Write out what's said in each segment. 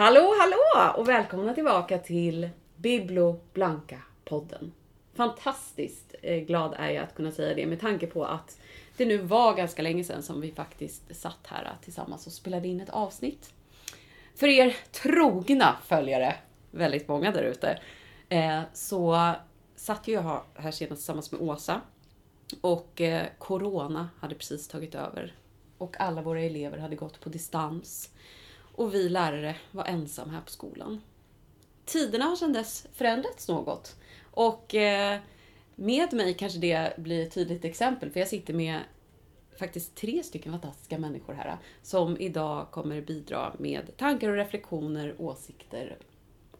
Hallå, hallå och välkomna tillbaka till Biblo Blanca-podden. Fantastiskt eh, glad är jag att kunna säga det med tanke på att det nu var ganska länge sedan som vi faktiskt satt här eh, tillsammans och spelade in ett avsnitt. För er trogna följare, väldigt många där ute, eh, så satt ju jag här senast tillsammans med Åsa och Corona hade precis tagit över och alla våra elever hade gått på distans och vi lärare var ensamma här på skolan. Tiderna har sedan dess förändrats något. Och eh, med mig kanske det blir ett tydligt exempel, för jag sitter med faktiskt tre stycken fantastiska människor här som idag kommer bidra med tankar och reflektioner, åsikter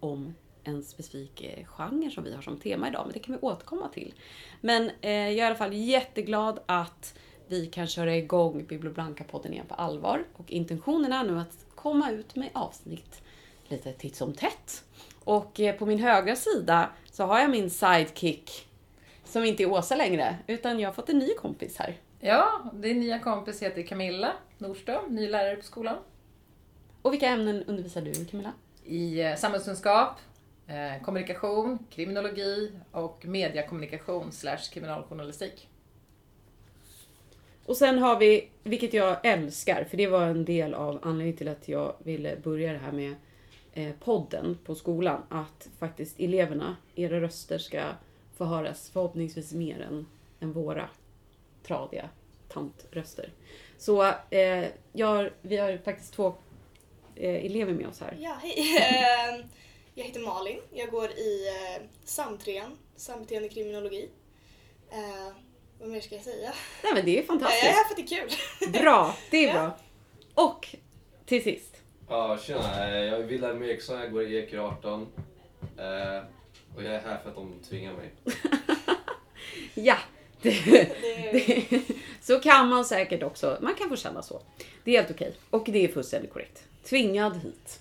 om en specifik eh, genre som vi har som tema idag, men det kan vi återkomma till. Men eh, jag är i alla fall jätteglad att vi kan köra igång Biblioblanca-podden igen på allvar. Och intentionen är nu att komma ut med avsnitt lite titt som tätt. Och eh, på min högra sida så har jag min sidekick som inte är Åsa längre, utan jag har fått en ny kompis här. Ja, din nya kompis heter Camilla Nordström, ny lärare på skolan. Och vilka ämnen undervisar du Camilla? I eh, samhällskunskap, eh, kommunikation, kriminologi och mediakommunikation slash kriminaljournalistik. Och sen har vi, vilket jag älskar, för det var en del av anledningen till att jag ville börja det här med eh, podden på skolan. Att faktiskt eleverna, era röster ska få höras förhoppningsvis mer än, än våra tradiga tantröster. Så eh, jag, vi har faktiskt två eh, elever med oss här. Ja, hej. Ehm, jag heter Malin. Jag går i eh, samtrean, sambeteende kriminologi. Eh, vad mer ska jag säga? Nej men det är fantastiskt. Jag är här för att det är kul. Bra, det är bra. Och till sist. Ja, tjena. Jag är Wilhelm Eriksson, jag går i EK 18. Eh, och jag är här för att de tvingar mig. ja, det, det, så kan man säkert också. Man kan få känna så. Det är helt okej. Och det är fullständigt korrekt. Tvingad hit.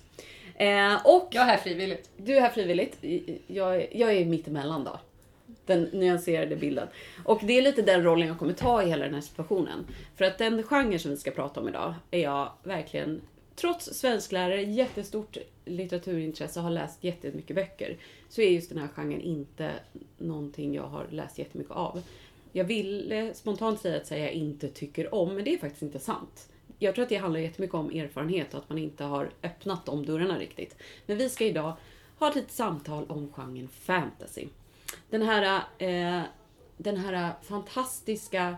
Eh, och jag är här frivilligt. Du är här frivilligt. Jag, jag är mittemellan då den nyanserade bilden. Och det är lite den rollen jag kommer ta i hela den här situationen. För att den genre som vi ska prata om idag är jag verkligen, trots svensklärare, jättestort litteraturintresse och har läst jättemycket böcker, så är just den här genren inte någonting jag har läst jättemycket av. Jag vill spontant säga att jag inte tycker om, men det är faktiskt inte sant. Jag tror att det handlar jättemycket om erfarenhet och att man inte har öppnat de dörrarna riktigt. Men vi ska idag ha ett litet samtal om genren fantasy den här, eh, den här fantastiska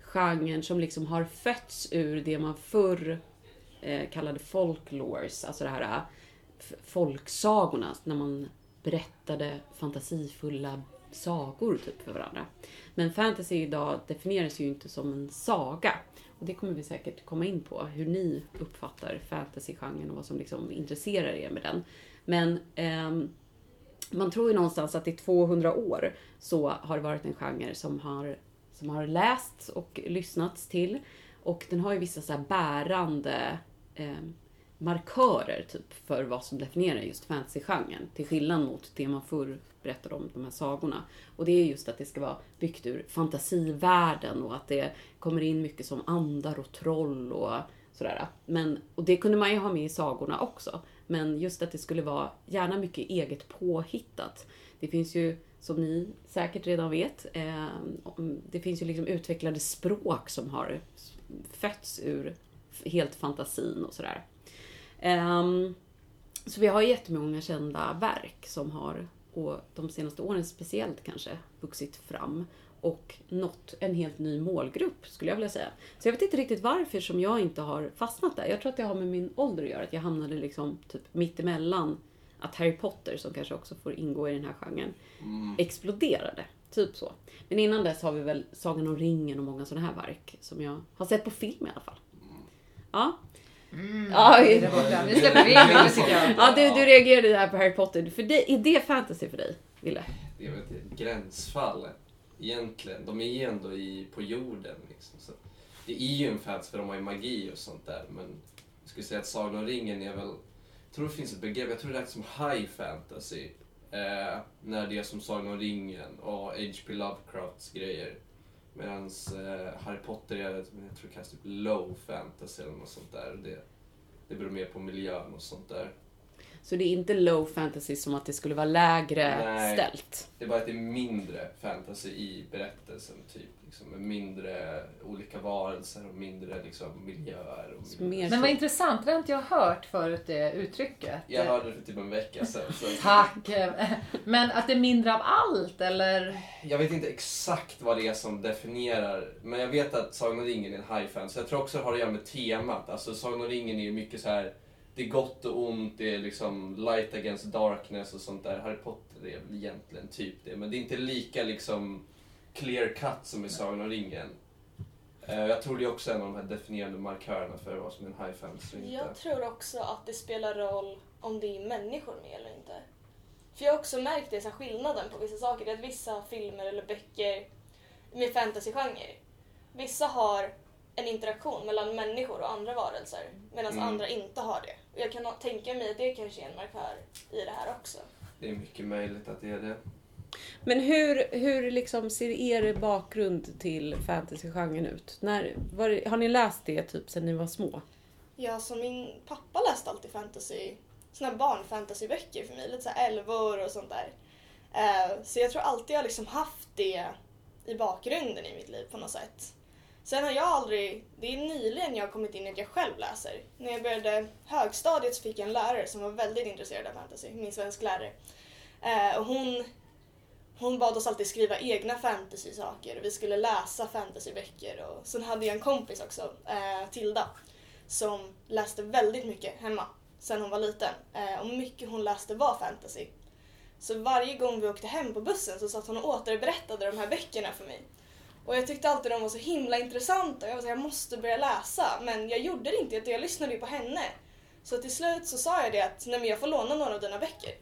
genren som liksom har fötts ur det man förr eh, kallade folklores, alltså det här eh, folksagorna, när man berättade fantasifulla sagor typ för varandra. Men fantasy idag definieras ju inte som en saga. Och det kommer vi säkert komma in på, hur ni uppfattar fantasygenren och vad som liksom intresserar er med den. Men eh, man tror ju någonstans att i 200 år så har det varit en genre som har, som har lästs och lyssnats till. Och den har ju vissa så bärande eh, markörer typ för vad som definierar just fantasygenren. Till skillnad mot det man förr berättade om, de här sagorna. Och det är just att det ska vara byggt ur fantasivärlden och att det kommer in mycket som andar och troll och sådär. Men, och det kunde man ju ha med i sagorna också. Men just att det skulle vara gärna mycket eget påhittat. Det finns ju, som ni säkert redan vet, eh, det finns ju liksom utvecklade språk som har fötts ur helt fantasin och sådär. Eh, så vi har jättemånga kända verk som har, och de senaste åren speciellt kanske, vuxit fram och nått en helt ny målgrupp skulle jag vilja säga. Så jag vet inte riktigt varför som jag inte har fastnat där. Jag tror att det har med min ålder att göra. Att jag hamnade liksom typ mittemellan att Harry Potter, som kanske också får ingå i den här genren, mm. exploderade. Typ så. Men innan dess har vi väl Sagan om ringen och många sådana här verk som jag har sett på film i alla fall. Ja. Mm, ja, nu släpper vi in Ja, du, du reagerade där på Harry Potter. För det, är det fantasy för dig, Ville? Det är ett gränsfall egentligen. De är ju ändå i, på jorden. Liksom. Så det är ju en fantasy för de har ju magi och sånt där. Men jag skulle säga att Sagan om ringen är väl... Jag tror det finns ett begrepp, jag tror det är som high fantasy. Eh, när det är som Sagan om ringen och H.P. Lovecrafts grejer. Medan eh, Harry Potter är, jag tror det kallas typ low fantasy eller något sånt där. Det, Det beror mer på miljön och sånt där. Så det är inte low fantasy som att det skulle vara lägre Nej. ställt? Det är bara att det är mindre fantasy i berättelsen, typ. Liksom, med mindre olika varelser och mindre liksom, miljöer. Och miljöer. Men vad intressant, det har inte jag hört förut det uttrycket. Jag hörde det för typ en vecka sedan. Så Tack! Men att det är mindre av allt eller? jag vet inte exakt vad det är som definierar, men jag vet att Sagan om ringen är en high fan. Så jag tror också det har att göra med temat. Alltså Sagan om ringen är ju mycket så här. Det är gott och ont, det är liksom light against darkness och sånt där. Harry Potter är väl egentligen typ det, men det är inte lika liksom clear cut som i Sagan om ringen. Eh, Jag tror det är också en av de här definierande markörerna för vad som är en high fantasy. Jag tror också att det spelar roll om det är människor med eller inte. För jag har också märkt det, så här, skillnaden på vissa saker. Att vissa filmer eller böcker med fantasygenre, vissa har en interaktion mellan människor och andra varelser medan Mm. andra inte har det. Och jag kan tänka mig att det kanske är en markör i det här också. Det är mycket möjligt att det är det. Men hur, hur liksom ser er bakgrund till fantasygenren ut? När, var, har ni läst det typ sedan ni var små? Ja, så min pappa läste alltid fantasy, såna här barnfantasyböcker för mig, lite så här älvor och sånt där. Eh, så jag tror alltid jag liksom haft det i bakgrunden i mitt liv på något sätt. Sen har jag aldrig, det är nyligen jag har kommit in i att jag själv läser. När jag började högstadiet så fick jag en lärare som var väldigt intresserad av fantasy, min svensk lärare. Eh, och hon, hon bad oss alltid skriva egna fantasy-saker och vi skulle läsa fantasyböcker. Och sen hade jag en kompis också, eh, Tilda, som läste väldigt mycket hemma sen hon var liten. Eh, och mycket hon läste var fantasy. Så varje gång vi åkte hem på bussen så satt hon och återberättade de här böckerna för mig. Och jag tyckte alltid de var så himla intressanta. Jag var så här, jag måste börja läsa. Men jag gjorde det inte, jag lyssnade ju på henne. Så till slut så sa jag det att nej men jag får låna några av dina böcker.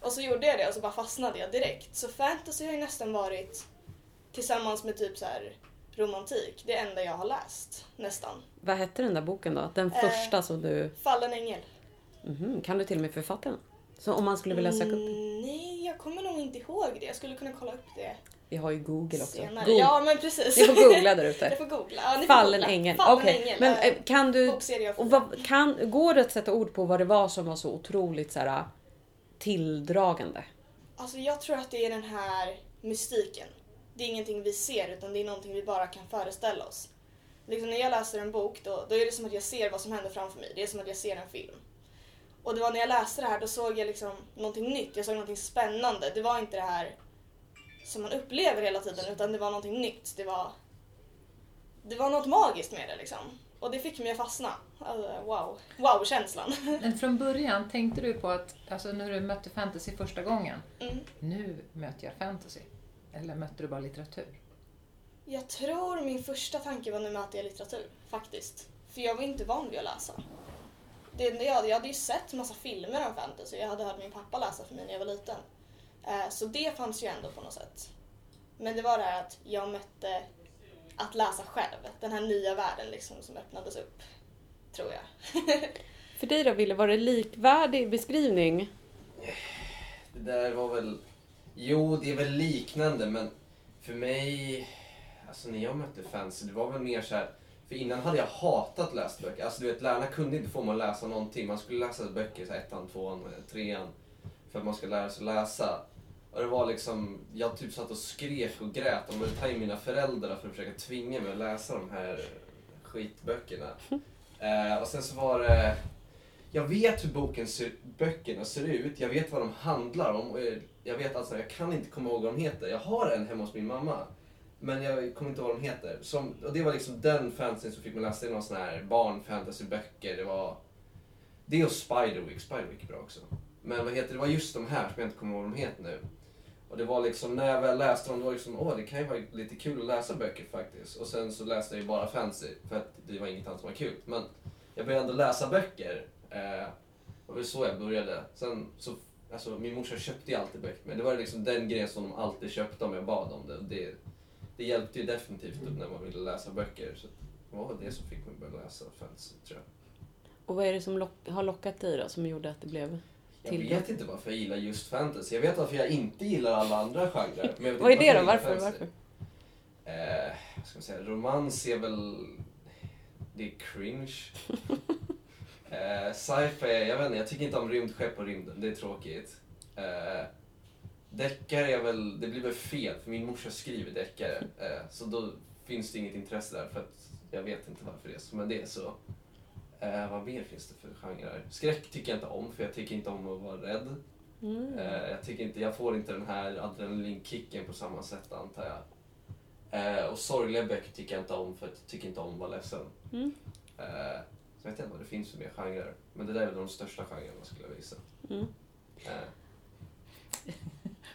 Och så gjorde jag det och så bara fastnade jag direkt. Så fantasy har ju nästan varit tillsammans med typ så här romantik, det enda jag har läst. Nästan. Vad hette den där boken då? Den Eh. första som du... Fallen ängel. Mhm, kan du till och med författaren? Så om man skulle vilja söka upp? Mm, nej, jag kommer nog inte ihåg det. Jag skulle kunna kolla upp det Vi har ju Google också. senare. Google. Ja, men precis. Ni får googla där Jag ute. får googla. Ja, ni får Fallen googla. ängel. Fallen ängel. men eh, kan du... Och vad, kan, går det att sätta ord på vad det var som var så otroligt så här, tilldragande? Alltså jag tror att det är den här mystiken. Det är ingenting vi ser utan det är någonting vi bara kan föreställa oss. Liksom när jag läser en bok då, då är det som att jag ser vad som händer framför mig. Det är som att jag ser en film. Och det var när jag läste det här då såg jag liksom någonting nytt. Jag såg någonting spännande. Det var inte det här som man upplever hela tiden utan det var någonting nytt. Det var, det var något magiskt med det liksom. Och det fick mig att fastna. Alltså, wow. Wow-känslan. Men från början tänkte du på att, alltså när du mötte fantasy första gången, Mm. nu möter jag fantasy. Eller mötte du bara litteratur? Jag tror min första tanke var nu möter jag litteratur, faktiskt. För jag var inte van vid att läsa. Det, jag, jag hade ju sett massa filmer om fantasy, jag hade hört min pappa läsa för mig när jag var liten. Eh, så det fanns ju ändå på något sätt. Men det var det här att jag mötte att läsa själv, den här nya världen liksom som öppnades upp. Tror jag. För dig då Wille, var det likvärdig beskrivning? Det där var väl... Jo, det är väl liknande, men för mig... Alltså när jag mötte fantasy, det var väl mer så här... För innan hade jag hatat läst böcker. Alltså du vet, lärarna kunde inte få mig att läsa någonting. Man skulle läsa böcker, så här, ettan, tvåan, trean. För att man ska lära sig läsa. Och det var liksom, jag typ satt och skrek och grät om att ta in mina föräldrar för att försöka tvinga mig att läsa de här skitböckerna. Eh, och sen så var det... Jag vet hur boken ser, böckerna ser ut, jag vet vad de handlar om. och jag- Jag vet alltså, jag kan inte komma ihåg vad de heter. Jag har en hemma hos min mamma. Men jag kommer inte ihåg vad de heter. Som, och det var liksom den fantasyn som fick mig läsa i någon sån här barnfantasyböcker. Det var... Det och Spiderwick. Spiderwick är bra också. Men vad heter det? Det var just de här som jag inte kommer ihåg vad de heter nu. Och det var liksom, när jag väl läste dem, det var liksom, åh det kan ju vara lite kul att läsa böcker faktiskt. Och sen så läste jag ju bara fantasy, för att det var inget annat som var kul. Men jag började ändå läsa böcker. Eh, det var så jag började. Sen så, alltså min morsa köpte ju alltid böcker, men det var liksom den grejen som de alltid köpte om jag bad om det. Och det, det hjälpte ju definitivt upp när man ville läsa böcker. Så det var det som fick mig att börja läsa fantasy, tror jag. Och vad är det som lock, har lockat dig då, som gjorde att det blev... Jag Till vet inte varför jag gillar just fantasy. Jag vet varför jag inte gillar alla andra genrer. men jag Vad är det då? Varför? Varför? Eh, vad ska man säga? Romans är väl... Det är cringe. eh, sci-fi, jag vet inte, jag tycker inte om rymdskepp och rymden. Det är tråkigt. Uh, deckare är väl, det blir väl fel för min morsa skriver deckare. Uh, så då finns det inget intresse där för att jag vet inte varför det är så. Men det är så. Uh, vad mer finns det för genrer? Skräck tycker jag inte om för jag tycker inte om att vara rädd. Mm. Eh, jag, tycker inte, jag får inte den här adrenalinkicken på samma sätt antar jag. Eh, och sorgliga böcker tycker jag inte om för jag tycker inte om att vara ledsen. Mm. Eh, så jag vet inte vad det finns för mer genrer. Men det där är väl de största genrerna skulle jag gissa. Mm.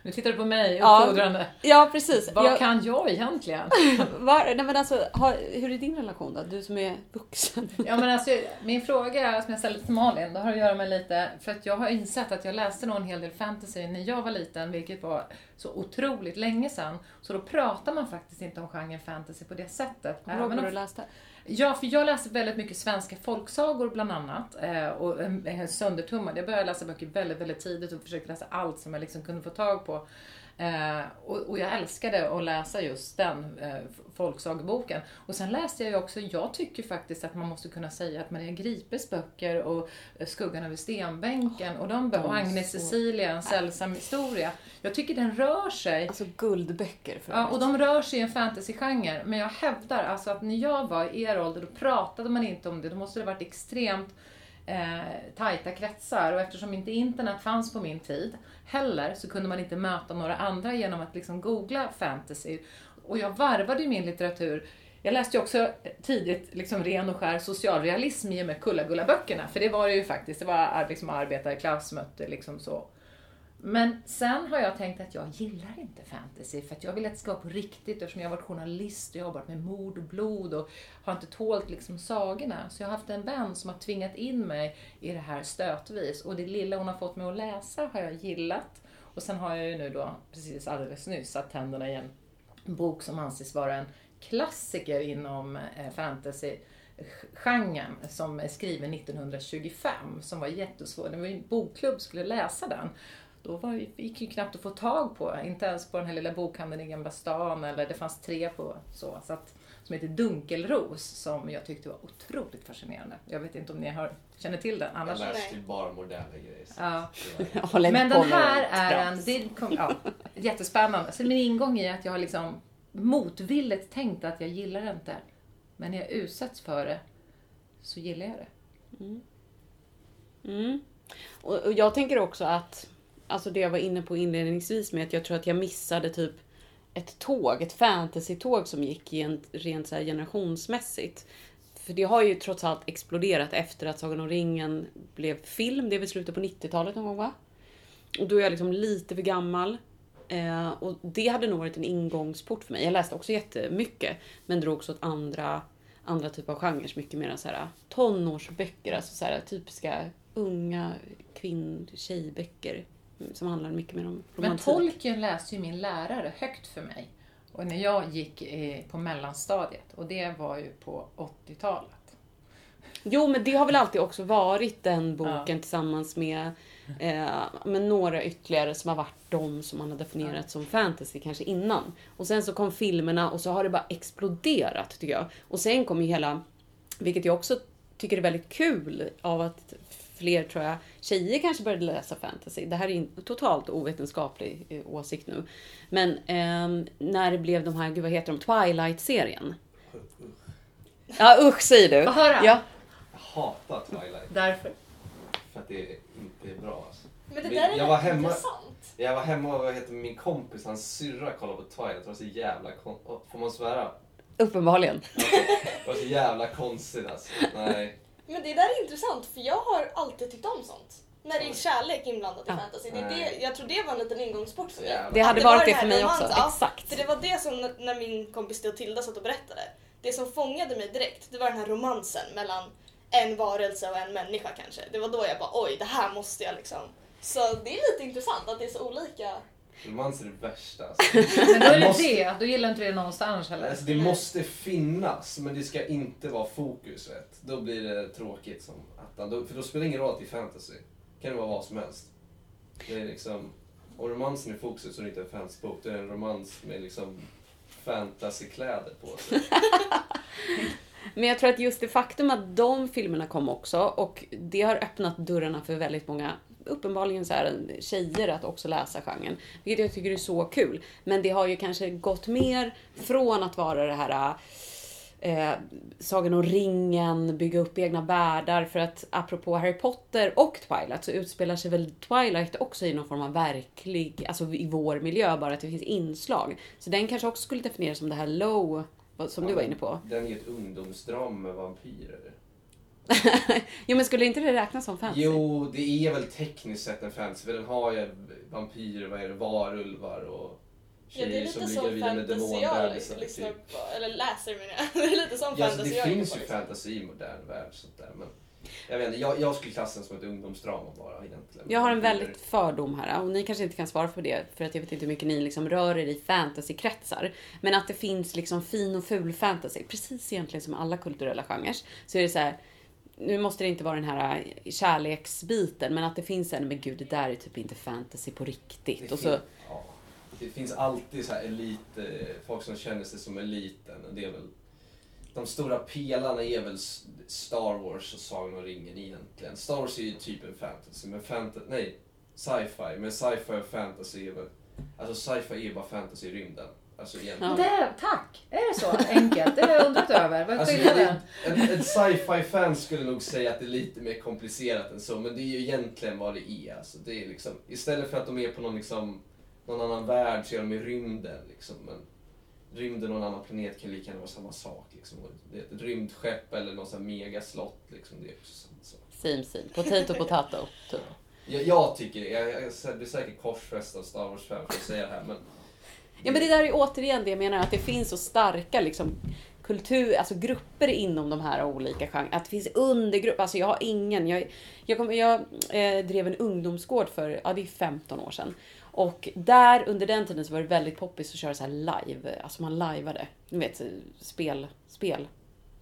Nu tittar du på mig Ja. uppfordrande. Ja, precis. Vad Jag- kan jag egentligen? Var, nej men alltså, har, hur är din relation då? Du som är vuxen. Ja, men alltså, min fråga som jag ställde till Malin, det har att göra med lite, för att jag har insett att jag läste nog en hel del fantasy när jag var liten, vilket var så otroligt länge sedan. Så då pratar man faktiskt inte om genren fantasy på det sättet. Kommer du vad du läste? Ja, för jag läser väldigt mycket svenska folksagor bland annat. Eh, och är söndertummad. Jag började läsa böcker väldigt, väldigt tidigt och försökte läsa allt som jag liksom kunde få tag på. Eh, och, och jag älskade att läsa just den eh, folksageboken. Och sen läste jag ju också, jag tycker faktiskt att man måste kunna säga att Maria Gripes böcker och eh, Skuggan över stenbänken och de bö- och Agnes så- Cecilia, En sällsam historia. Jag tycker den rör sig Alltså guldböcker för Ja, och de rör sig i en fantasygenre. Men jag hävdar alltså att när jag var i er ålder, då pratade man inte om det. Då måste det varit extremt eh, tajta kretsar. Och eftersom inte internet fanns på min tid heller, så kunde man inte möta några andra genom att liksom googla fantasy. Och jag varvade ju min litteratur jag läste ju också tidigt liksom ren och skär socialrealism i och med Kulla-Gulla-böckerna. För det var det ju faktiskt. Det var liksom arbetarklass mötte liksom så. Men sen har jag tänkt att jag gillar inte fantasy för att jag vill att det ska vara på riktigt eftersom jag har varit journalist och jobbat med mord och blod och har inte tålt liksom sagorna. Så jag har haft en vän som har tvingat in mig i det här stötvis och det lilla hon har fått mig att läsa har jag gillat. Och sen har jag ju nu då precis alldeles nyss satt tänderna i en bok som anses vara en klassiker inom eh, fantasy genren som är skriven 1925 som var jättesvår. Det var ju en bokklubb skulle läsa den. Då var, gick ju knappt att få tag på, inte ens på den här lilla bokhandeln i Gamla stan eller det fanns tre på så. så att, som heter Dunkelros som jag tyckte var otroligt fascinerande. Jag vet inte om ni har, känner till den jag annars. läste ju bara moderna grejer. Ja. inte Men den här är en, det kom, ja, jättespännande. Så min ingång är att jag har liksom motvilligt tänkt att jag gillar det inte. Men när jag utsätts för det så gillar jag det. Mm. Och, och jag tänker också att, alltså det jag var inne på inledningsvis med att jag tror att jag missade typ ett tåg, ett fantasy-tåg som gick rent så här generationsmässigt. För det har ju trots allt exploderat efter att Sagan om ringen blev film. Det är väl slutet på 90-talet någon gång va? Och då är jag liksom lite för gammal. Eh, och det hade nog varit en ingångsport för mig. Jag läste också jättemycket. Men drogs åt andra, andra typer av genrer. Mycket mer så här, eh, tonårsböcker. Alltså så här, typiska unga kvinn tjejböcker. Som handlar mycket mer om Men romantik. Tolkien läste ju min lärare högt för mig. Och när jag gick eh, på mellanstadiet. Och det var ju på 80-talet. Jo, men det har väl alltid också varit den boken Ja. tillsammans med, eh, med några ytterligare som har varit de som man har definierat som fantasy kanske innan. Och sen så kom filmerna och så har det bara exploderat tycker jag. Och sen kom ju hela, vilket jag också tycker är väldigt kul av att fler tror jag tjejer kanske började läsa fantasy. Det här är en totalt ovetenskaplig eh, åsikt nu. Men ehm, när det blev de här, gud vad heter de, Twilight-serien. Ja usch säger du. Få höra. Ja. Jag hatar Twilight Därför. för att det inte är bra. Alltså. Men det där är jag var hemma- intressant. Jag var hemma och vad heter min kompis, hans syrra kollade på Twilight. Det var så jävla kon- Åh, Får man svära? Uppenbarligen. Det var så jävla konstigt alltså. Nej. Men det där är intressant för jag har alltid tyckt om sånt. När det är kärlek inblandat i Ja. fantasy. Det är det, jag tror det var en liten ingångsport för mig. Det hade var varit det för mig också. Ja, Exakt. För det var det som när- när min kompis Tilda satt och berättade. Det som fångade mig direkt, det var den här romansen mellan en varelse och en människa kanske. Det var då jag bara oj, det här måste jag liksom. Så det är lite intressant att det är så olika. Romans är det värsta alltså. Men då är det Måste- det. Då gillar inte det någonstans heller. alltså. Det måste finnas, men det ska inte vara fokus vet. Då blir det tråkigt som attan. För då spelar det ingen roll att det är fantasy. kan det vara vad som helst. Det är liksom... Om romansen är fokus så är det inte en fantasybok. Det är en romans med liksom fantasykläder på sig. Men jag tror att just det faktum att de filmerna kom också och det har öppnat dörrarna för väldigt många uppenbarligen så här, tjejer att också läsa genren. Vilket jag tycker är så kul. Men det har ju kanske gått mer från att vara det här eh, Sagan om ringen, bygga upp egna världar. För att apropå Harry Potter och Twilight så utspelar sig väl Twilight också i någon form av verklig, alltså i vår miljö, bara att det finns inslag. Så den kanske också skulle definieras som det här low, som du var inne på. Den är ett ungdomsdrama med vampyrer. jo men skulle inte det räknas som fantasy? Jo, det är väl tekniskt sett en fantasy för den har ju vampyrer, vad är det, varulvar och Ja, det är tjejer lite som ligger vidare med demonbebisar. Typ. på, eller läser menar jag. Det är lite som Ja, alltså, fantasy det är inne finns ju liksom. fantasy i modern värld. Sånt där, men jag, vet inte, jag, jag skulle klassa den som ett ungdomsdrama bara egentligen. Jag har en väldigt fördom här och ni kanske inte kan svara på det för att jag vet inte hur mycket ni liksom rör er i fantasykretsar. Men att det finns liksom fin och ful fantasy, precis egentligen som alla kulturella genrer. Så är det så här, nu måste det inte vara den här kärleksbiten, men att det finns en, men gud det där är typ inte fantasy på riktigt. Det, Och så, fin- ja, det finns alltid så här elit, eh, folk som känner sig som eliten. Det är väl, de stora pelarna är väl Star Wars och Sagan om ringen egentligen. Star Wars är ju typ en fantasy, men fanta- nej, sci-fi. Men sci-fi och fantasy är väl, alltså sci-fi är bara fantasy i rymden. Alltså egentligen. Ja. Det, tack! Är det så enkelt? Det har jag undrat över. Vad är Alltså, skillnaden? det- en, en sci-fi fan skulle nog säga att det är lite mer komplicerat än så, men det är ju egentligen vad det är. Alltså, det är liksom, istället för att de är på någon, liksom, någon annan värld så är de i rymden. Liksom. Men rymden och en annan planet kan lika gärna vara samma sak. Liksom. Det är ett rymdskepp eller något sånt megaslott. Liksom. Det är också samma sak. same same, potato potato. Typ. Jag, jag tycker det. Jag, jag, jag blir säkert korsfäst av Star Wars-fan för att säga det här, men Ja men det där är återigen det jag menar, att det finns så starka liksom kultur, alltså grupper inom de här olika genrerna. Att det finns undergrupper, alltså jag har ingen. Jag, jag, kom, jag eh, drev en ungdomsgård för, ja det är 15 år sedan. Och där under den tiden så var det väldigt poppis att köra så här live, alltså man liveade. Ni vet, eh, spel, spel.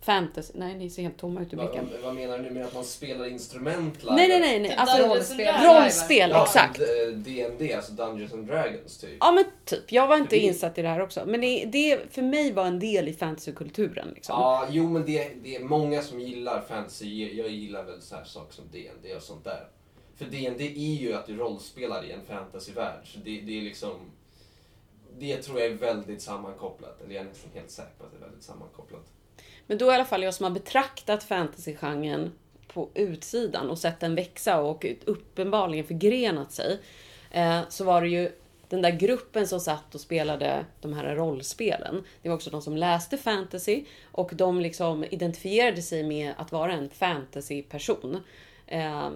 Fantasy, nej ni ser helt tomma ut i vad, blicken. vad, vad menar du med att man spelar instrument live? Nej nej nej, nej. Typ alltså Dungeons and rollspel. Rollspel, Ja, exakt. D&D, alltså Dungeons and Dragons typ. Ja men typ, jag var inte Det- insatt i det här också. Men det, det för mig var en del i fantasykulturen. Liksom. Ja, jo men det, det är många som gillar fantasy. Jag gillar väl så här saker som D&D och sånt där. För D&D är ju att du rollspelar i en fantasyvärld. Så det, det är liksom... Det tror jag är väldigt sammankopplat. Eller jag är nästan helt säker på att det är väldigt sammankopplat. Men då i alla fall jag som har betraktat fantasygenren på utsidan och sett den växa och uppenbarligen förgrenat sig. Eh, så var det ju den där gruppen som satt och spelade de här rollspelen. Det var också de som läste fantasy och de liksom identifierade sig med att vara en fantasyperson. Eh,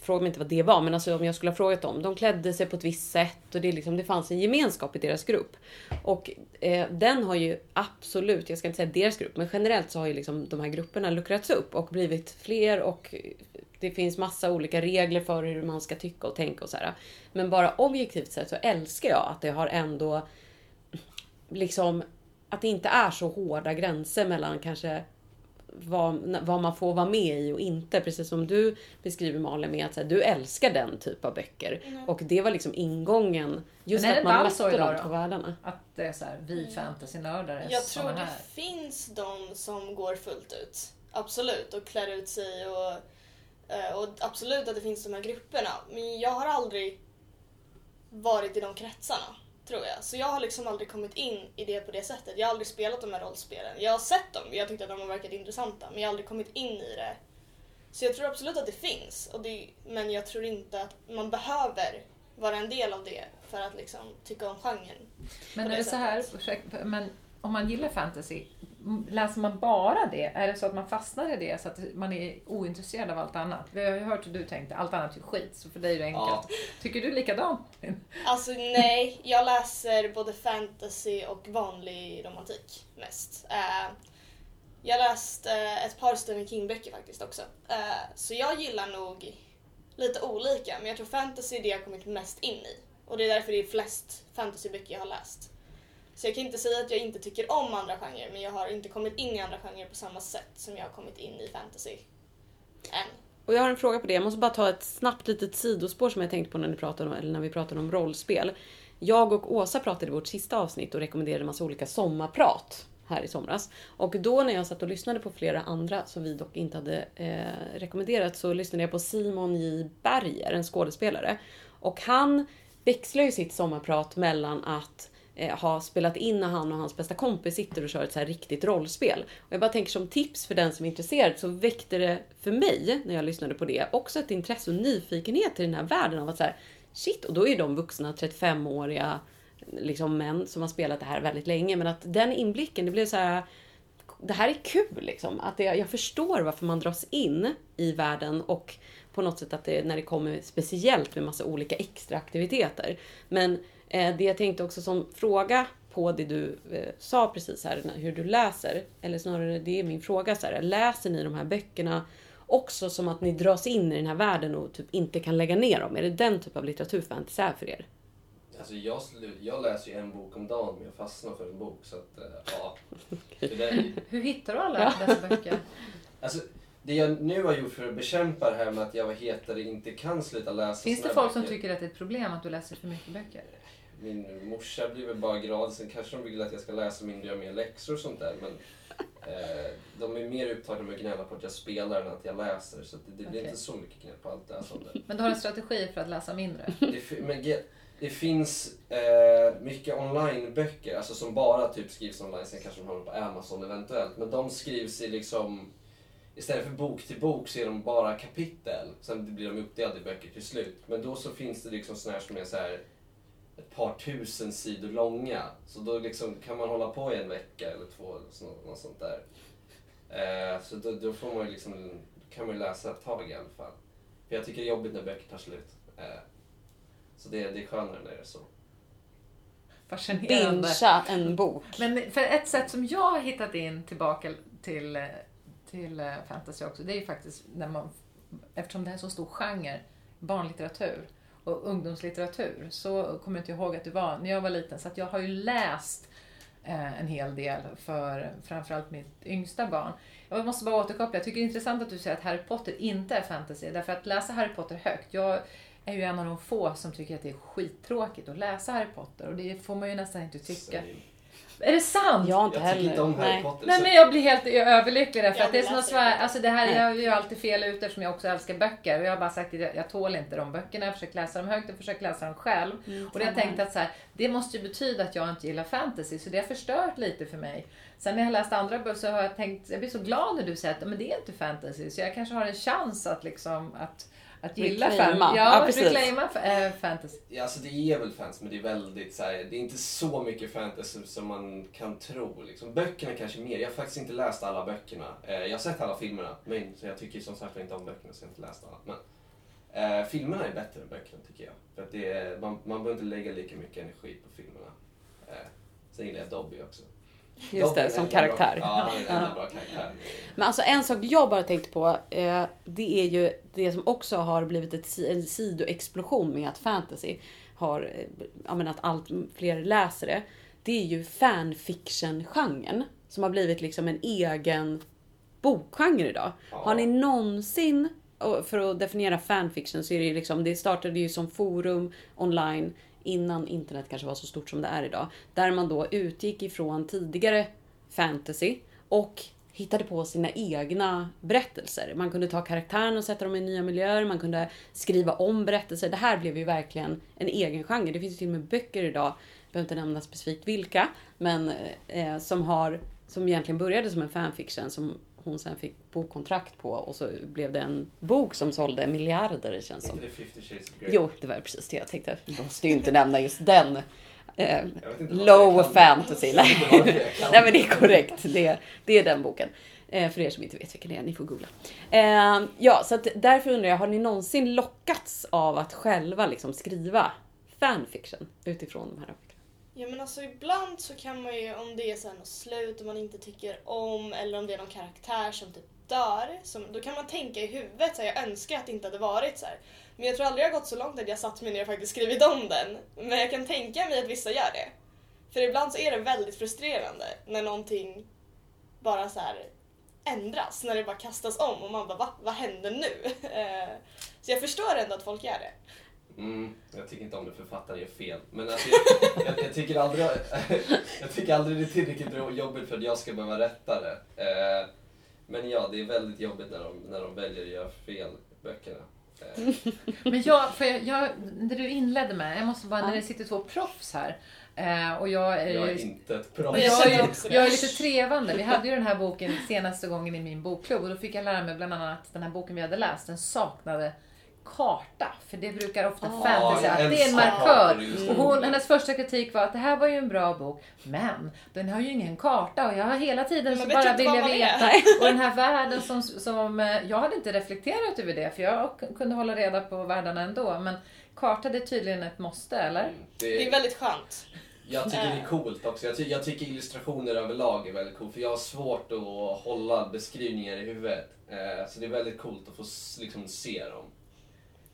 fråga mig inte vad det var, men alltså om jag skulle ha frågat dem. De klädde sig på ett visst sätt och det, liksom, det fanns en gemenskap i deras grupp. Och eh, den har ju absolut, jag ska inte säga deras grupp, men generellt så har ju liksom de här grupperna luckrats upp och blivit fler och det finns massa olika regler för hur man ska tycka och tänka och så här. Men bara objektivt sett så älskar jag att det har ändå liksom att det inte är så hårda gränser mellan kanske vad, vad man får vara med i och inte. Precis som du beskriver Malin med att så här, du älskar den typ av böcker. Och det var liksom ingången. Just att man mötte de två världarna. Att det är så här, vi fantasynördar är Jag tror såna det här. finns de som går fullt ut. Absolut, och klär ut sig och, eh, och absolut att det finns de här grupperna. Men jag har aldrig varit i de kretsarna, tror jag. Så jag har liksom aldrig kommit in i det på det sättet. Jag har aldrig spelat de här rollspelen. Jag har sett dem, jag tyckte att de har verkat intressanta, men jag har aldrig kommit in i det. Så jag tror absolut att det finns, och det, men jag tror inte att man behöver vara en del av det för att liksom tycka om genren. Men är det det så här, men om man gillar fantasy, läser man bara det? Är det så att man fastnar i det så att man är ointresserad av allt annat? Vi har ju hört hur du tänkte, allt annat är skit, så för dig är det enkelt. Ja. Tycker du likadant? Alltså nej, jag läser både fantasy och vanlig romantik mest. Eh, jag har läst eh, ett par Stephen King-böcker faktiskt också. Eh, så jag gillar nog lite olika, men jag tror fantasy är det jag har kommit mest in i. Och det är därför det är flest fantasyböcker jag har läst. Så jag kan inte säga att jag inte tycker om andra genrer, men jag har inte kommit in i andra genrer på samma sätt som jag har kommit in i fantasy. Än. Och jag har en fråga på det. Jag måste bara ta ett snabbt litet sidospår som jag tänkte på när, ni pratade om, eller när vi pratade om rollspel. Jag och Åsa pratade i vårt sista avsnitt och rekommenderade en massa olika sommarprat här i somras. Och då när jag satt och lyssnade på flera andra som vi dock inte hade eh, rekommenderat så lyssnade jag på Simon J Berger, en skådespelare. Och han växlar ju sitt sommarprat mellan att eh, spelat in när han och hans bästa kompis sitter och kör ett så här riktigt rollspel. Och jag bara tänker som tips för den som är intresserad så väckte det för mig när jag lyssnade på det också ett intresse och nyfikenhet i den här världen av att så här, shit, och då är ju de vuxna 35-åriga liksom män som har spelat det här väldigt länge. Men att den inblicken, det blev så här. Det här är kul liksom. Att det, jag förstår varför man dras in i världen och på något sätt att det när det kommer speciellt med massa olika extra aktiviteter. Men det jag tänkte också som fråga på det du eh, sa precis här, hur du läser. Eller snarare, det är min fråga så här. Läser ni de här böckerna också som att ni dras in i den här världen och typ inte kan lägga ner dem? Är det den typ av litteratur fantasy är för er? Alltså jag, jag läser ju en bok om dagen men jag fastnar för en bok så att eh, ja. Är, Hur hittar du alla dessa böcker? alltså, det jag nu har gjort för att bekämpa det här med att jag vad heter inte kan sluta läsa Finns det folk som böcker. tycker att det är ett problem att du läser för mycket böcker? Min morsa blir väl bara glad. Sen kanske de vill att jag ska läsa mindre och göra mer läxor och sånt där. Men eh, de är mer upptagna med att gnälla på att jag spelar än att jag läser. Så det, det blir Okej. inte så mycket gnäll på allt läsande. Men du har en strategi för att läsa mindre? Det, men det finns eh, mycket onlineböcker, alltså som bara typ skrivs online. Sen kanske de dem på Amazon eventuellt. Men de skrivs i liksom... Istället för bok till bok så är de bara kapitel. Sen blir de uppdelade i böcker till slut. Men då så finns det liksom såna här som är så här ett par tusen sidor långa. Så då liksom kan man hålla på i en vecka eller två eller så, något sånt där. Eh, så då, då får man ju liksom, kan man ju läsa ett tag i alla fall. För jag tycker det är jobbigt när böcker tar slut. Eh, så det, det är skönare när det är så. Fascinerande. Bingea en bok. Men för ett sätt som jag har hittat in tillbaka till, till eh, fantasy också, det är ju faktiskt när man, eftersom det här är så stor genre, barnlitteratur och ungdomslitteratur, så kommer jag inte ihåg att det var när jag var liten, så att jag har ju läst eh, en hel del för framförallt mitt yngsta barn. Jag måste bara återkoppla, jag tycker det är intressant att du säger att Harry Potter inte är fantasy, därför att läsa Harry Potter högt, jag är ju en av de få som tycker att det är skittråkigt att läsa Harry Potter och det får man ju nästan inte tycka. Same. Är det sant? Jag har inte Jag tycker heller. inte om Harry. Potter. Nej så- men jag blir helt överlycklig därför att det är svär, inte. alltså det här, Nej. jag gör ju alltid fel ut eftersom jag också älskar böcker och jag har bara sagt att jag, tål inte de böckerna, jag försöker läsa dem högt och försöker läsa dem själv. Mm, Och det jag tänkte att så här, det måste ju betyda att jag inte gillar fantasy så det har förstört lite för mig. Sen när jag läst andra böcker så har jag tänkt, jag blir så glad när du säger att men det är inte fantasy så jag kanske har en chans att liksom att, att gilla Reclaima. fantasy. Ja, Ja, precis. reclaima äh, fantasy. Ja, alltså det är väl fantasy, men det är väldigt så här, det är inte så mycket fantasy som man kan tro. Liksom. Böckerna kanske mer. Jag har faktiskt inte läst alla böckerna. Eh, jag har sett alla filmerna, men så jag tycker som sagt inte om böckerna så jag har inte läst alla. Men eh, filmerna är bättre än böckerna tycker jag. För att det är, man, man behöver inte lägga lika mycket energi på filmerna. Eh, sen gillar jag Dobby också. Just det, som karaktär. Bra, ja, han är en bra karaktär. Men alltså en sak jag bara tänkte på. Eh, det är ju det som också har blivit ett, en sidoexplosion med att fantasy har, eh, jag menar att allt fler läser det. Det är ju fanfiction-genren. Som har blivit liksom en egen bokgenre idag. Ja. Har ni någonsin, för att definiera fanfiction så är det ju liksom, det startade ju som forum online innan internet kanske var så stort som det är idag. Där man då utgick ifrån tidigare fantasy och hittade på sina egna berättelser. Man kunde ta karaktärerna och sätta dem i nya miljöer, man kunde skriva om berättelser. Det här blev ju verkligen en egen genre. Det finns ju till och med böcker idag, jag behöver inte nämna specifikt vilka, men eh, som har som egentligen började som en fanfiction som hon sen fick bokkontrakt på och så blev det en bok som sålde miljarder det känns som. Det 50 shades of Grey? Jo, det var precis det jag tänkte. Jag måste ju inte nämna just den. Eh, low fantasy. Kan. Nej men det är korrekt. Det, det är den boken. Eh, för er som inte vet vilken det är, ni får googla. Eh, ja, så att därför undrar jag, har ni någonsin lockats av att själva liksom skriva fanfiction utifrån de här? Ja men alltså ibland så kan man ju, om det är så här något slut och man inte tycker om eller om det är någon karaktär som typ dör, som, då kan man tänka i huvudet så här, jag önskar att det inte hade varit så här. Men jag tror aldrig jag har gått så långt att jag satt mig ner och faktiskt skrivit om den. Men jag kan tänka mig att vissa gör det. För ibland så är det väldigt frustrerande när någonting bara så här ändras, när det bara kastas om och man bara va? Vad händer nu? Eh, så jag förstår ändå att folk gör det. Mm, jag tycker inte om det författaren gör fel. Men alltså, jag, jag, jag, tycker aldrig, jag tycker aldrig det är tillräckligt jobbigt för att jag ska behöva rätta det. Eh, men ja, det är väldigt jobbigt när de, när de väljer att göra fel böckerna. Eh, Men jag, för jag, jag, det du inledde med, jag måste bara, när det sitter två proffs här eh, och jag är jag är inte ett proffs. Jag jag, jag är lite trevande. Vi hade ju den här boken senaste gången i min bokklubb och då fick jag lära mig bland annat att den här boken vi hade läst, den saknade karta. För det brukar ofta Ah. fantasy, att det är en markör. Och det. hon, hennes första kritik var att det här var ju en bra bok, men den har ju ingen karta och jag har hela tiden så bara vill jag veta. Och den här världen som, som, eh, jag hade inte reflekterat över det för jag kunde hålla reda på världarna ändå. Men karta det är tydligen ett måste, eller? Det är väldigt skönt. Jag tycker det är coolt också. Jag, ty jag tycker illustrationer överlag är väldigt coolt. För jag har svårt att hålla beskrivningar i huvudet. Eh, så det är väldigt coolt att få liksom, se dem.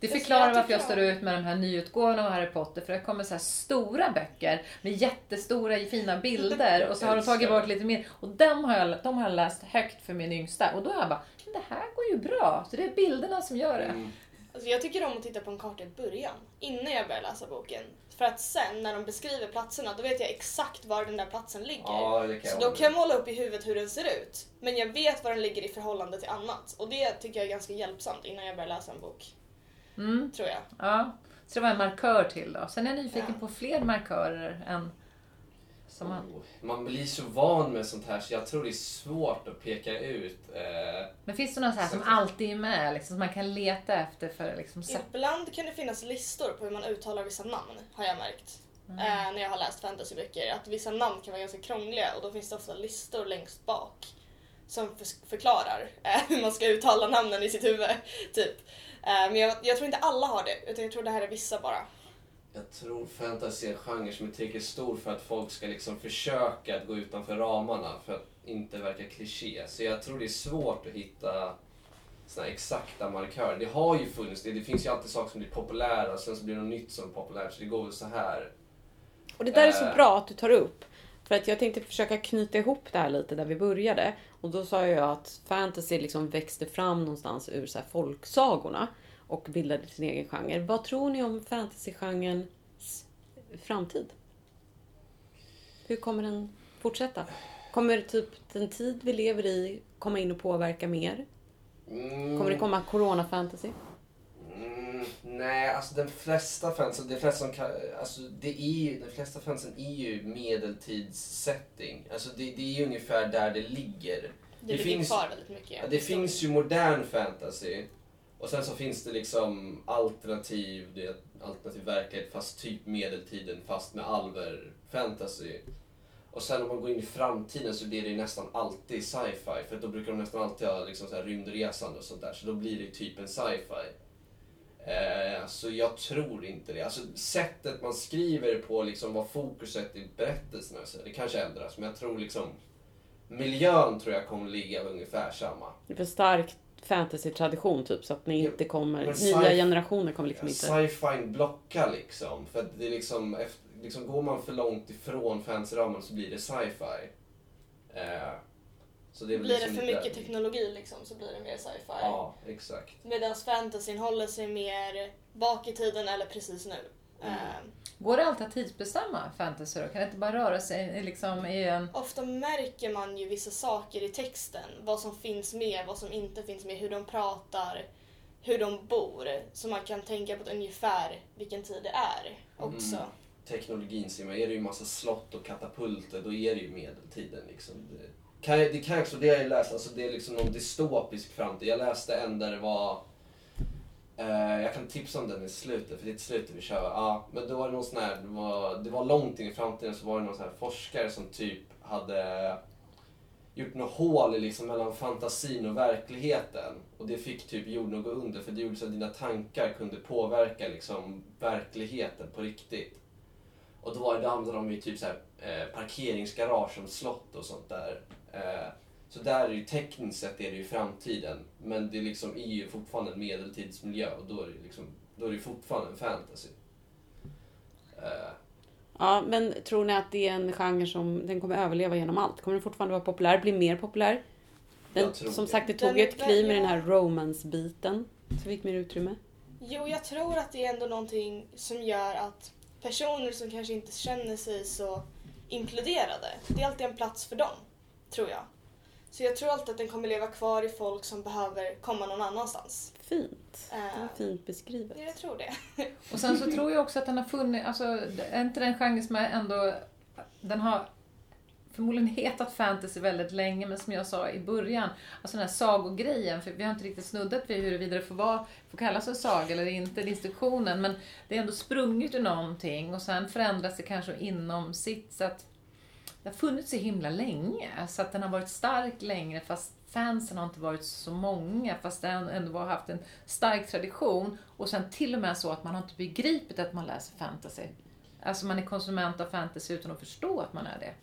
Det förklarar varför jag står ut med de här nyutgåvorna av Harry Potter. För det kommer så här stora böcker med jättestora fina bilder. Och så har de tagit bort lite mer. Och de har, jag, de har jag läst högt för min yngsta. Och då har jag bara, "Men det här går ju bra. Så det är bilderna som gör det. Mm. Alltså jag tycker om att titta på en karta i början, innan jag börjar läsa boken. För att sen när de beskriver platserna, då vet jag exakt var den där platsen ligger. Ja, Så då kan jag måla upp i huvudet hur den ser ut. Men jag vet var den ligger i förhållande till annat. Och det tycker jag är ganska hjälpsamt innan jag börjar läsa en bok. Mm, Tror jag. ja. Så det var en markör till då. Sen är jag nyfiken Ja. på fler markörer än som man... Oh, Man blir så van med sånt här så jag tror det är svårt att peka ut. Eh, Men finns det någon så här som alltid är med? Liksom, som man kan leta efter för liksom. Ibland kan det finnas listor på hur man uttalar vissa namn, har jag märkt. Mm. Eh, när jag har läst fantasyböcker. Att vissa namn kan vara ganska krångliga och då finns det ofta listor längst bak. Som för- förklarar eh, hur man ska uttala namnen i sitt huvud. Typ. Eh, men jag, jag tror inte alla har det, utan jag tror det här är vissa bara. jag tror fantasy är en genre som är tillräckligt stor för att folk ska liksom försöka att gå utanför ramarna för att inte verka kliché. Så jag tror det är svårt att hitta såna här exakta markörer. Det har ju funnits det. Det finns ju alltid saker som blir populära och sen så blir det något nytt som är populärt. Så det går väl så här. Och det där är så Eh. bra att du tar upp. För att jag tänkte försöka knyta ihop det här lite där vi började. Och då sa jag att fantasy liksom växte fram någonstans ur så folksagorna. Och bildade sin egen genre. Vad tror ni om fantasygenrens framtid? Hur kommer den fortsätta? Kommer typ den tid vi lever i komma in och påverka mer? Mm. Kommer det komma corona-fantasy? Mm, nej, alltså den flesta fansen, det flesta som alltså det är ju, de flesta fansen är ju medeltidssetting. Alltså det, det är ju ungefär där det ligger. Det, Det ligger finns- kvar väldigt mycket. Ja, det finns ju modern fantasy. Och sen så finns det liksom alternativ, det alternativ verklighet fast typ medeltiden fast med alver fantasy. Och sen om man går in i framtiden så blir det ju nästan alltid sci-fi. För då brukar de nästan alltid ha liksom så här rymdresande och sånt där. Så då blir det ju typ en sci-fi. Eh, så jag tror inte det. Alltså sättet man skriver på, liksom vad fokuset i berättelsen är, det kanske ändras. Men jag tror liksom miljön tror jag kommer ligga ungefär samma. Det är för stark fantasy-tradition typ så att ni inte kommer, nya generationer kommer liksom inte... Sci-fi blockar liksom. För att det är liksom, efter, liksom, går man för långt ifrån fansramen så blir det sci-fi. Eh, så det Blir det liksom för lite- mycket teknologi liksom så blir det mer sci-fi. Ja, exakt. Medan fantasyn håller sig mer bak i tiden eller precis nu. Mm. Eh, Går det alltid att tidsbestämma fantasy då? Kan det inte bara röra sig liksom i en... ofta märker man ju vissa saker i texten. Vad som finns med, vad som inte finns med, hur de pratar, hur de bor. Så man kan tänka på ungefär vilken tid det är också. Mm. Teknologin ser man, är det ju massa slott och katapulter, då är det ju medeltiden liksom. Det kan, det kan också, det jag läst, alltså det är liksom någon dystopisk framtid. Jag läste en där det var Eh, jag kan tipsa om den i slutet, för det är ett slutet vi kör. Ja, men då var det någon sån här, det var, det var långt in i framtiden så var det någon sån här forskare som typ hade gjort något hål liksom mellan fantasin och verkligheten. Och det fick typ jorden att gå under för det gjorde så att dina tankar kunde påverka liksom verkligheten på riktigt. Och då var det, då använde de ju typ så här, eh, parkeringsgarage som slott och sånt där. Eh, så där är det ju tekniskt sett är det ju framtiden. Men det liksom är ju fortfarande en medeltidsmiljö och då är det ju liksom, då är det ju fortfarande en fantasy. Eh, Ja, men tror ni att det är en genre som den kommer överleva genom allt? Kommer den fortfarande vara populär, bli mer populär? Den, Jag tror som det. sagt, det tog ju ett kliv med den här romance-biten. Så fick mer utrymme. Jo, jag tror att det är ändå någonting som gör att personer som kanske inte känner sig så inkluderade, det är alltid en plats för dem, tror jag. Så jag tror alltid att den kommer leva kvar i folk som behöver komma någon annanstans. Fint. Det var Eh, fint beskrivet. Jag tror det. Och sen så tror jag också att den har funnits, alltså är inte den genre som är ändå, den har förmodligen hetat fantasy väldigt länge, men som jag sa i början, alltså den här sagogrejen, för vi har inte riktigt snuddat vid huruvida det får, vara, får kallas för saga eller inte, instruktionen, men det är ändå sprunget ur någonting och sen förändras det kanske inom sitt, så att har funnits så himla länge, så att den har varit stark längre, fast fansen har inte varit så många, fast den ändå har haft en stark tradition. Och sen till och med så att man har inte begripit att man läser fantasy. Alltså man är konsument av fantasy utan att förstå att man är det.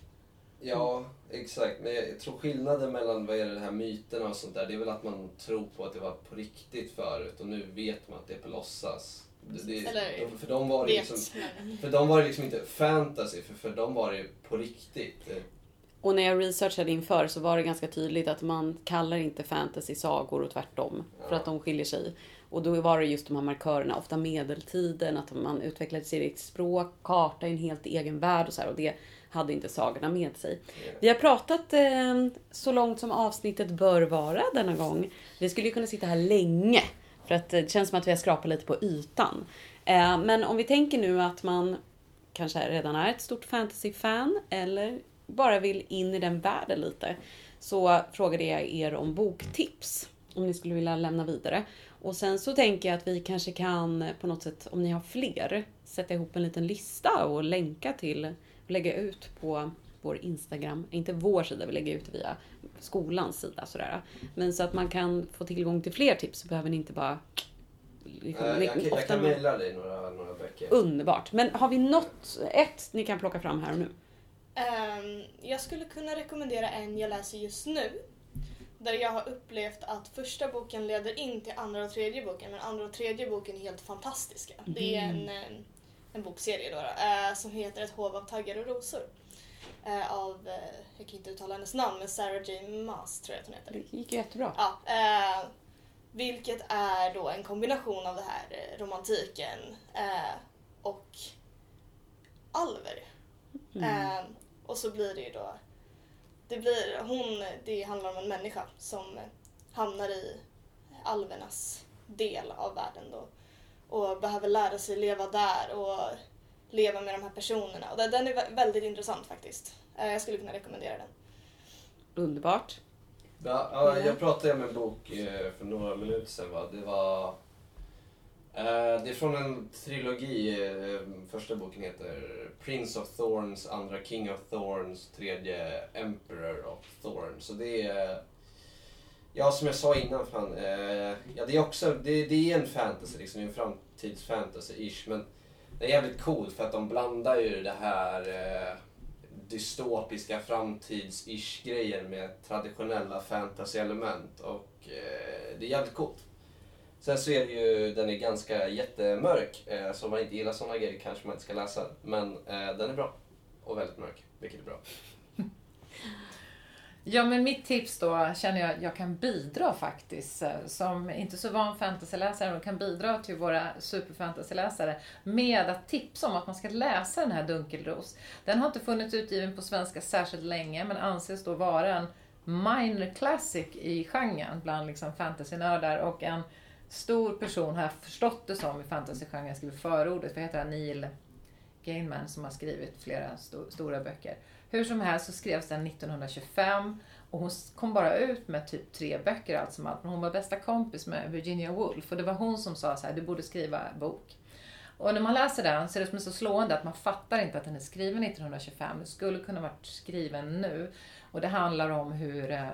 Ja, exakt. Men jag tror skillnaden mellan vad är det här myterna och sånt där, det är väl att man tror på att det var på riktigt förut och nu vet man att det är på låtsas. Det, det, Eller för dem var det liksom, för dem var det liksom inte fantasy, för för dem var det på riktigt. Eh, Och när jag researchade inför så var det ganska tydligt att man kallar inte fantasy sagor och tvärtom. För att de skiljer sig. Och då var det just de här markörerna, ofta medeltiden, att man utvecklade sitt eget språk, karta i en helt egen värld och så här. Och det hade inte sagorna med sig. Vi har pratat eh, så långt som avsnittet bör vara denna gång. Vi skulle ju kunna sitta här länge. För att det känns som att vi har skrapat lite på ytan. Eh, men om vi tänker nu att man kanske redan är ett stort fantasy-fan eller bara vill in i den världen lite. Så frågade jag er om boktips. Om ni skulle vilja lämna vidare. Och sen så tänker jag att vi kanske kan på något sätt, om ni har fler, sätta ihop en liten lista och länka till, lägga ut på vår Instagram. Inte vår sida, vi lägger ut via skolans sida sådär. Men så att man kan få tillgång till fler tips så behöver ni inte bara... liksom, Eh, jag, kan- jag kan mejla dig några, några böcker. Underbart. Men har vi något, ett ni kan plocka fram här och nu? Ehm, jag skulle kunna rekommendera en jag läser just nu. Där jag har upplevt att första boken leder in till andra och tredje boken men andra och tredje boken är helt fantastiska. Det är en, eh, en bokserie då, då eh, som heter Ett hov av taggar och rosor. Eh, av, eh, jag kan inte uttala hennes namn, men Sarah J Maas tror jag att hon heter. Det gick ju jättebra. Ja, eh, vilket är då en kombination av det här eh, romantiken eh, och alver. Eh, och så blir det ju då, det blir, hon, det handlar om en människa som hamnar i alvernas del av världen då och behöver lära sig leva där och leva med de här personerna. Och den- är vä- väldigt intressant faktiskt. Eh, jag skulle kunna rekommendera den. Underbart. Ja, ja, jag pratade om en bok eh, för några minuter sedan. Va? Det var... Eh, det är från en trilogi. Första boken heter Prince of Thorns, andra King of Thorns, tredje Emperor of Thorns. Så det är... Ja, som jag sa innan, fan, ja, det är också det, det är en fantasy, liksom, en framtidsfantasy-ish. Men det är jävligt coolt för att de blandar ju det här eh, dystopiska framtids-ish grejer med traditionella fantasy-element och eh, det är jävligt coolt. Sen så är det ju, den är ganska jättemörk, eh, så om man inte gillar sådana grejer kanske man inte ska läsa den. Men eh, den är bra. Och väldigt mörk, vilket är bra. Ja, men mitt tips då känner jag jag kan bidra faktiskt. Eh, som inte så van fantasyläsare, men kan bidra till våra superfantasyläsare med att tipsa om att man ska läsa den här Dunkelros. Den har inte funnits utgiven på svenska särskilt länge, men anses då vara en minor classic i genren bland liksom fantasynördar och en stor person har jag förstått det som i fantasygenren skriver förordet, vad heter han, Neil Gaiman som har skrivit flera sto- stora böcker. Hur som helst så skrevs den 1925 och hon kom bara ut med typ tre böcker allt som allt. Men hon var bästa kompis med Virginia Woolf och det var hon som sa så här, du borde skriva bok. Och när man läser den så är det som är så slående att man fattar inte att den är skriven 1925. Den skulle kunna varit skriven nu. Och det handlar om hur eh,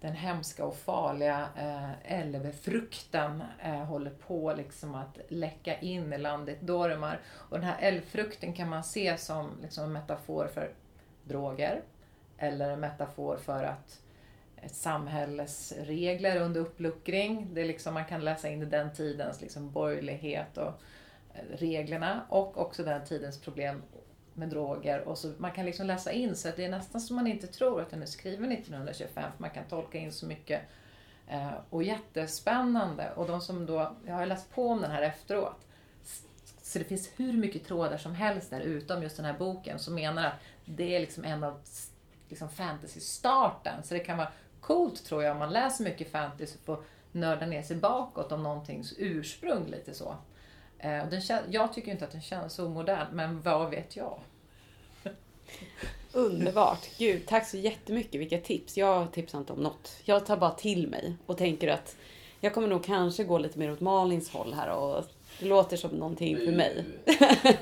den hemska och farliga eh, älvfrukten eh, håller på liksom att läcka in i landet Dormar. Och den här älvfrukten kan man se som liksom en metafor för droger eller en metafor för att ett samhälles regler under uppluckring. Det är liksom, man kan läsa in den tidens liksom borgerlighet och eh, reglerna och också den tidens problem med droger. Och så man kan liksom läsa in så att det är nästan som man inte tror att den är skriven 1925 för man kan tolka in så mycket eh, och jättespännande. Och de som då, jag har läst på om den här efteråt. Så det finns hur mycket trådar som helst där utom just den här boken som menar att det är liksom en av liksom fantasy-starten. Så det kan vara coolt tror jag om man läser mycket fantasy och får nörda ner sig bakåt om någontings ursprung lite så. Eh, den, jag tycker inte att den känns så modern, men vad vet jag? Underbart! Gud, tack så jättemycket. Vilka tips. Jag tipsar inte om något. Jag tar bara till mig och tänker att jag kommer nog kanske gå lite mer åt Malins håll här och det låter som någonting för mig.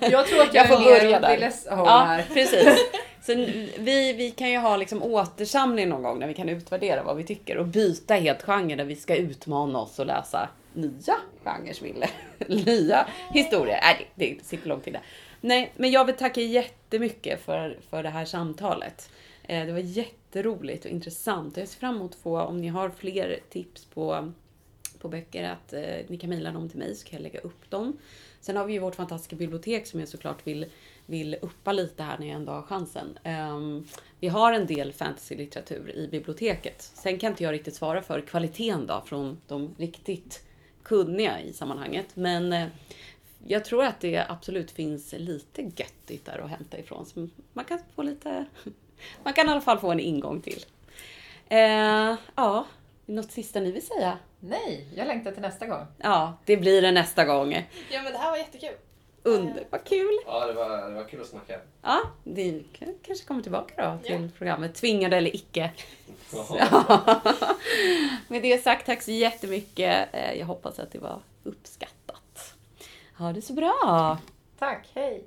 Jag tror att Jag jag, får börja där. Håll Ja, här. precis. Så vi, vi kan ju ha liksom återsamling någon gång när vi kan utvärdera vad vi tycker och byta helt genre där vi ska utmana oss och läsa nya genrer, Ville. Nya historier. Nej, det, det sitter långt inne. Nej, men jag vill tacka jättemycket för, för det här samtalet. Eh, Det var jätteroligt och intressant. Jag ser fram emot att få, om ni har fler tips på, på böcker, att eh, ni kan mejla dem till mig så kan jag lägga upp dem. Sen har vi ju vårt fantastiska bibliotek som jag såklart vill, vill uppa lite här när jag ändå har chansen. Um, vi har en del fantasylitteratur i biblioteket. Sen kan inte jag riktigt svara för kvaliteten då från de riktigt kunniga i sammanhanget. Men eh, jag tror att det absolut finns lite göttigt där att hämta ifrån. Så man kan få lite... Man kan i alla fall få en ingång till. Eh, ja, något sista ni vill säga? Nej, jag längtar till nästa gång. Ja, det blir det nästa gång. Ja men det här var jättekul. Under, vad kul! Ja, det var, det var kul att snacka. Ja, ni kanske kommer tillbaka då till programmet. Tvingade eller icke. Jaha. Med det sagt, tack så jättemycket. Eh, Jag hoppas att det var uppskattat. Ha det så bra! Tack, hej!